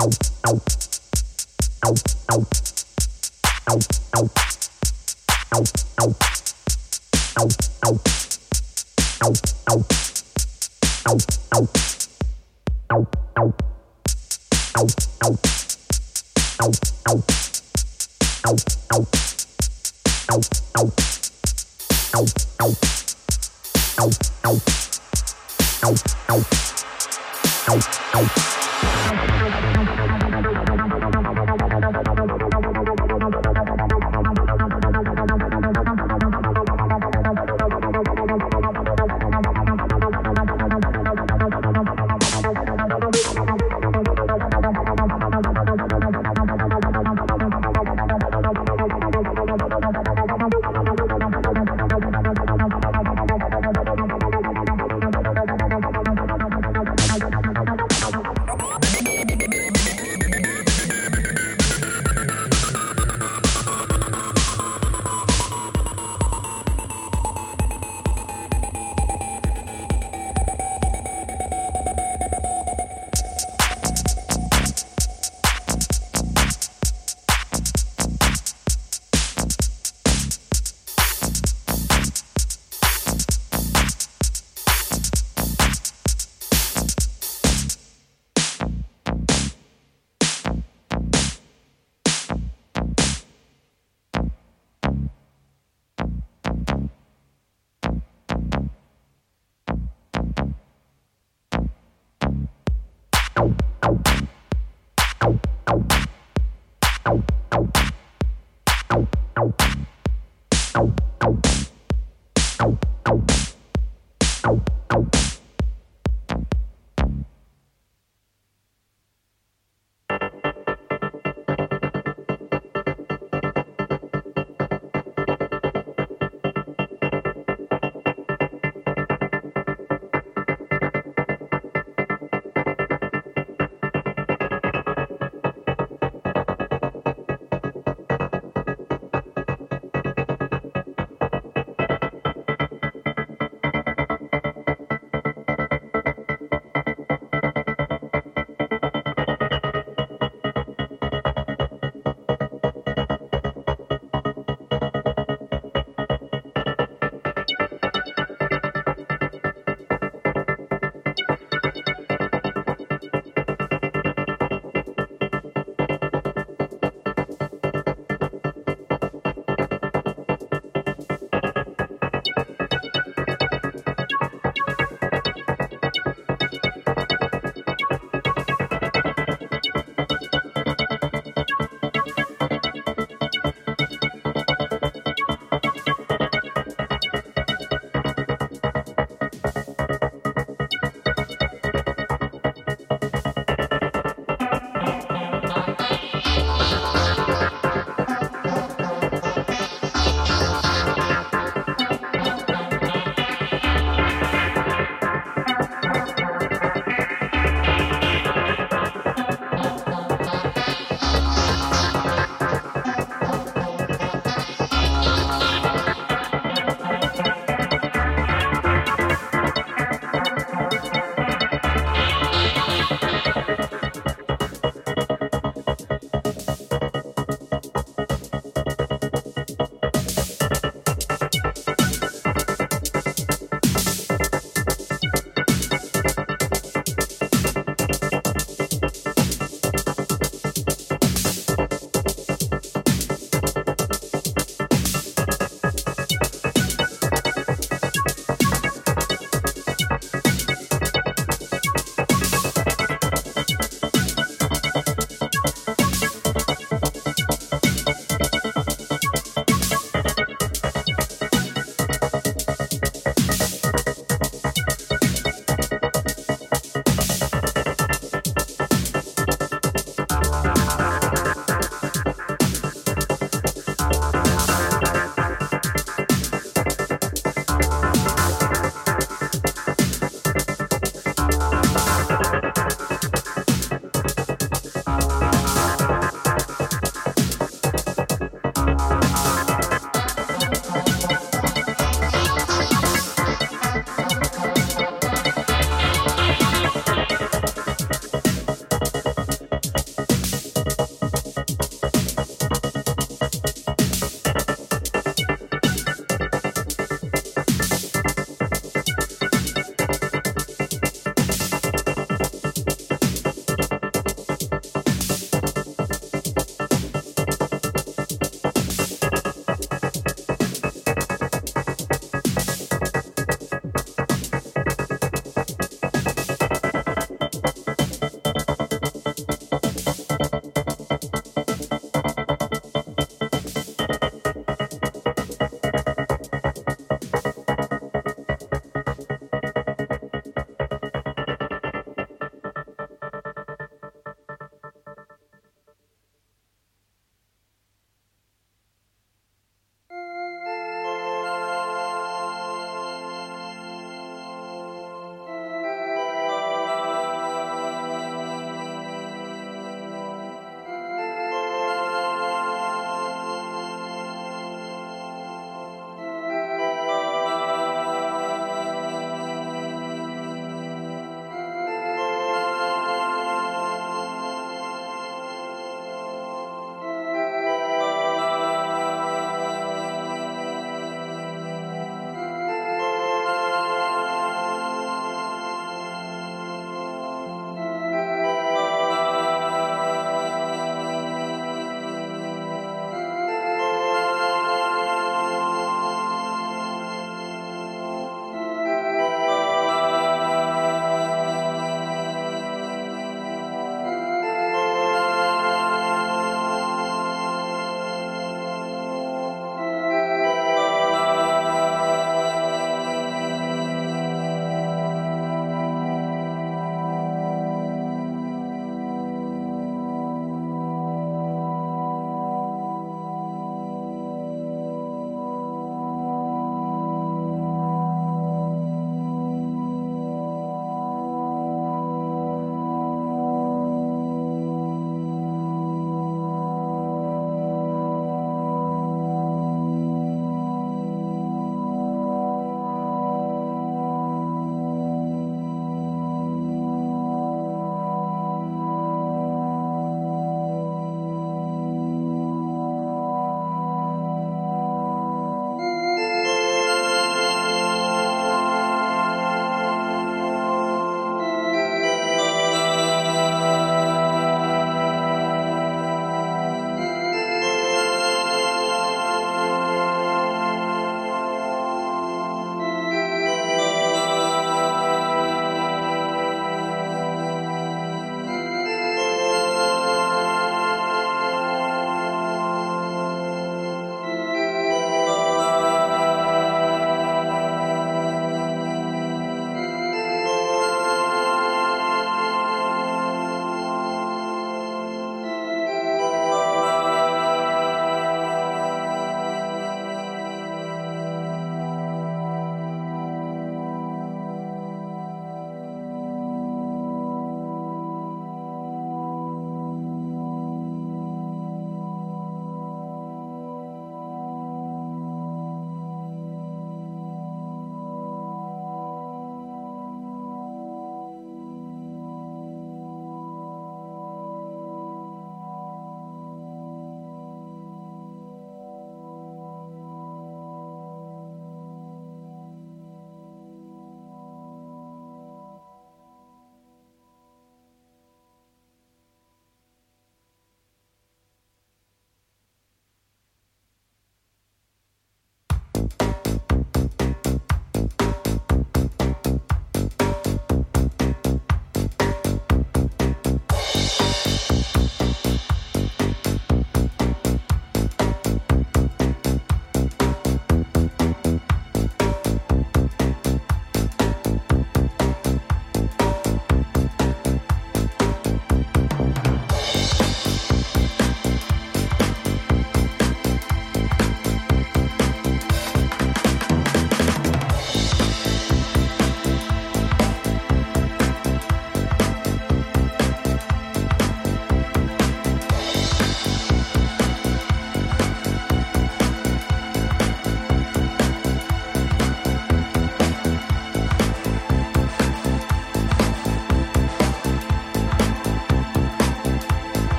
out Ow, ow, ow, ow, ow.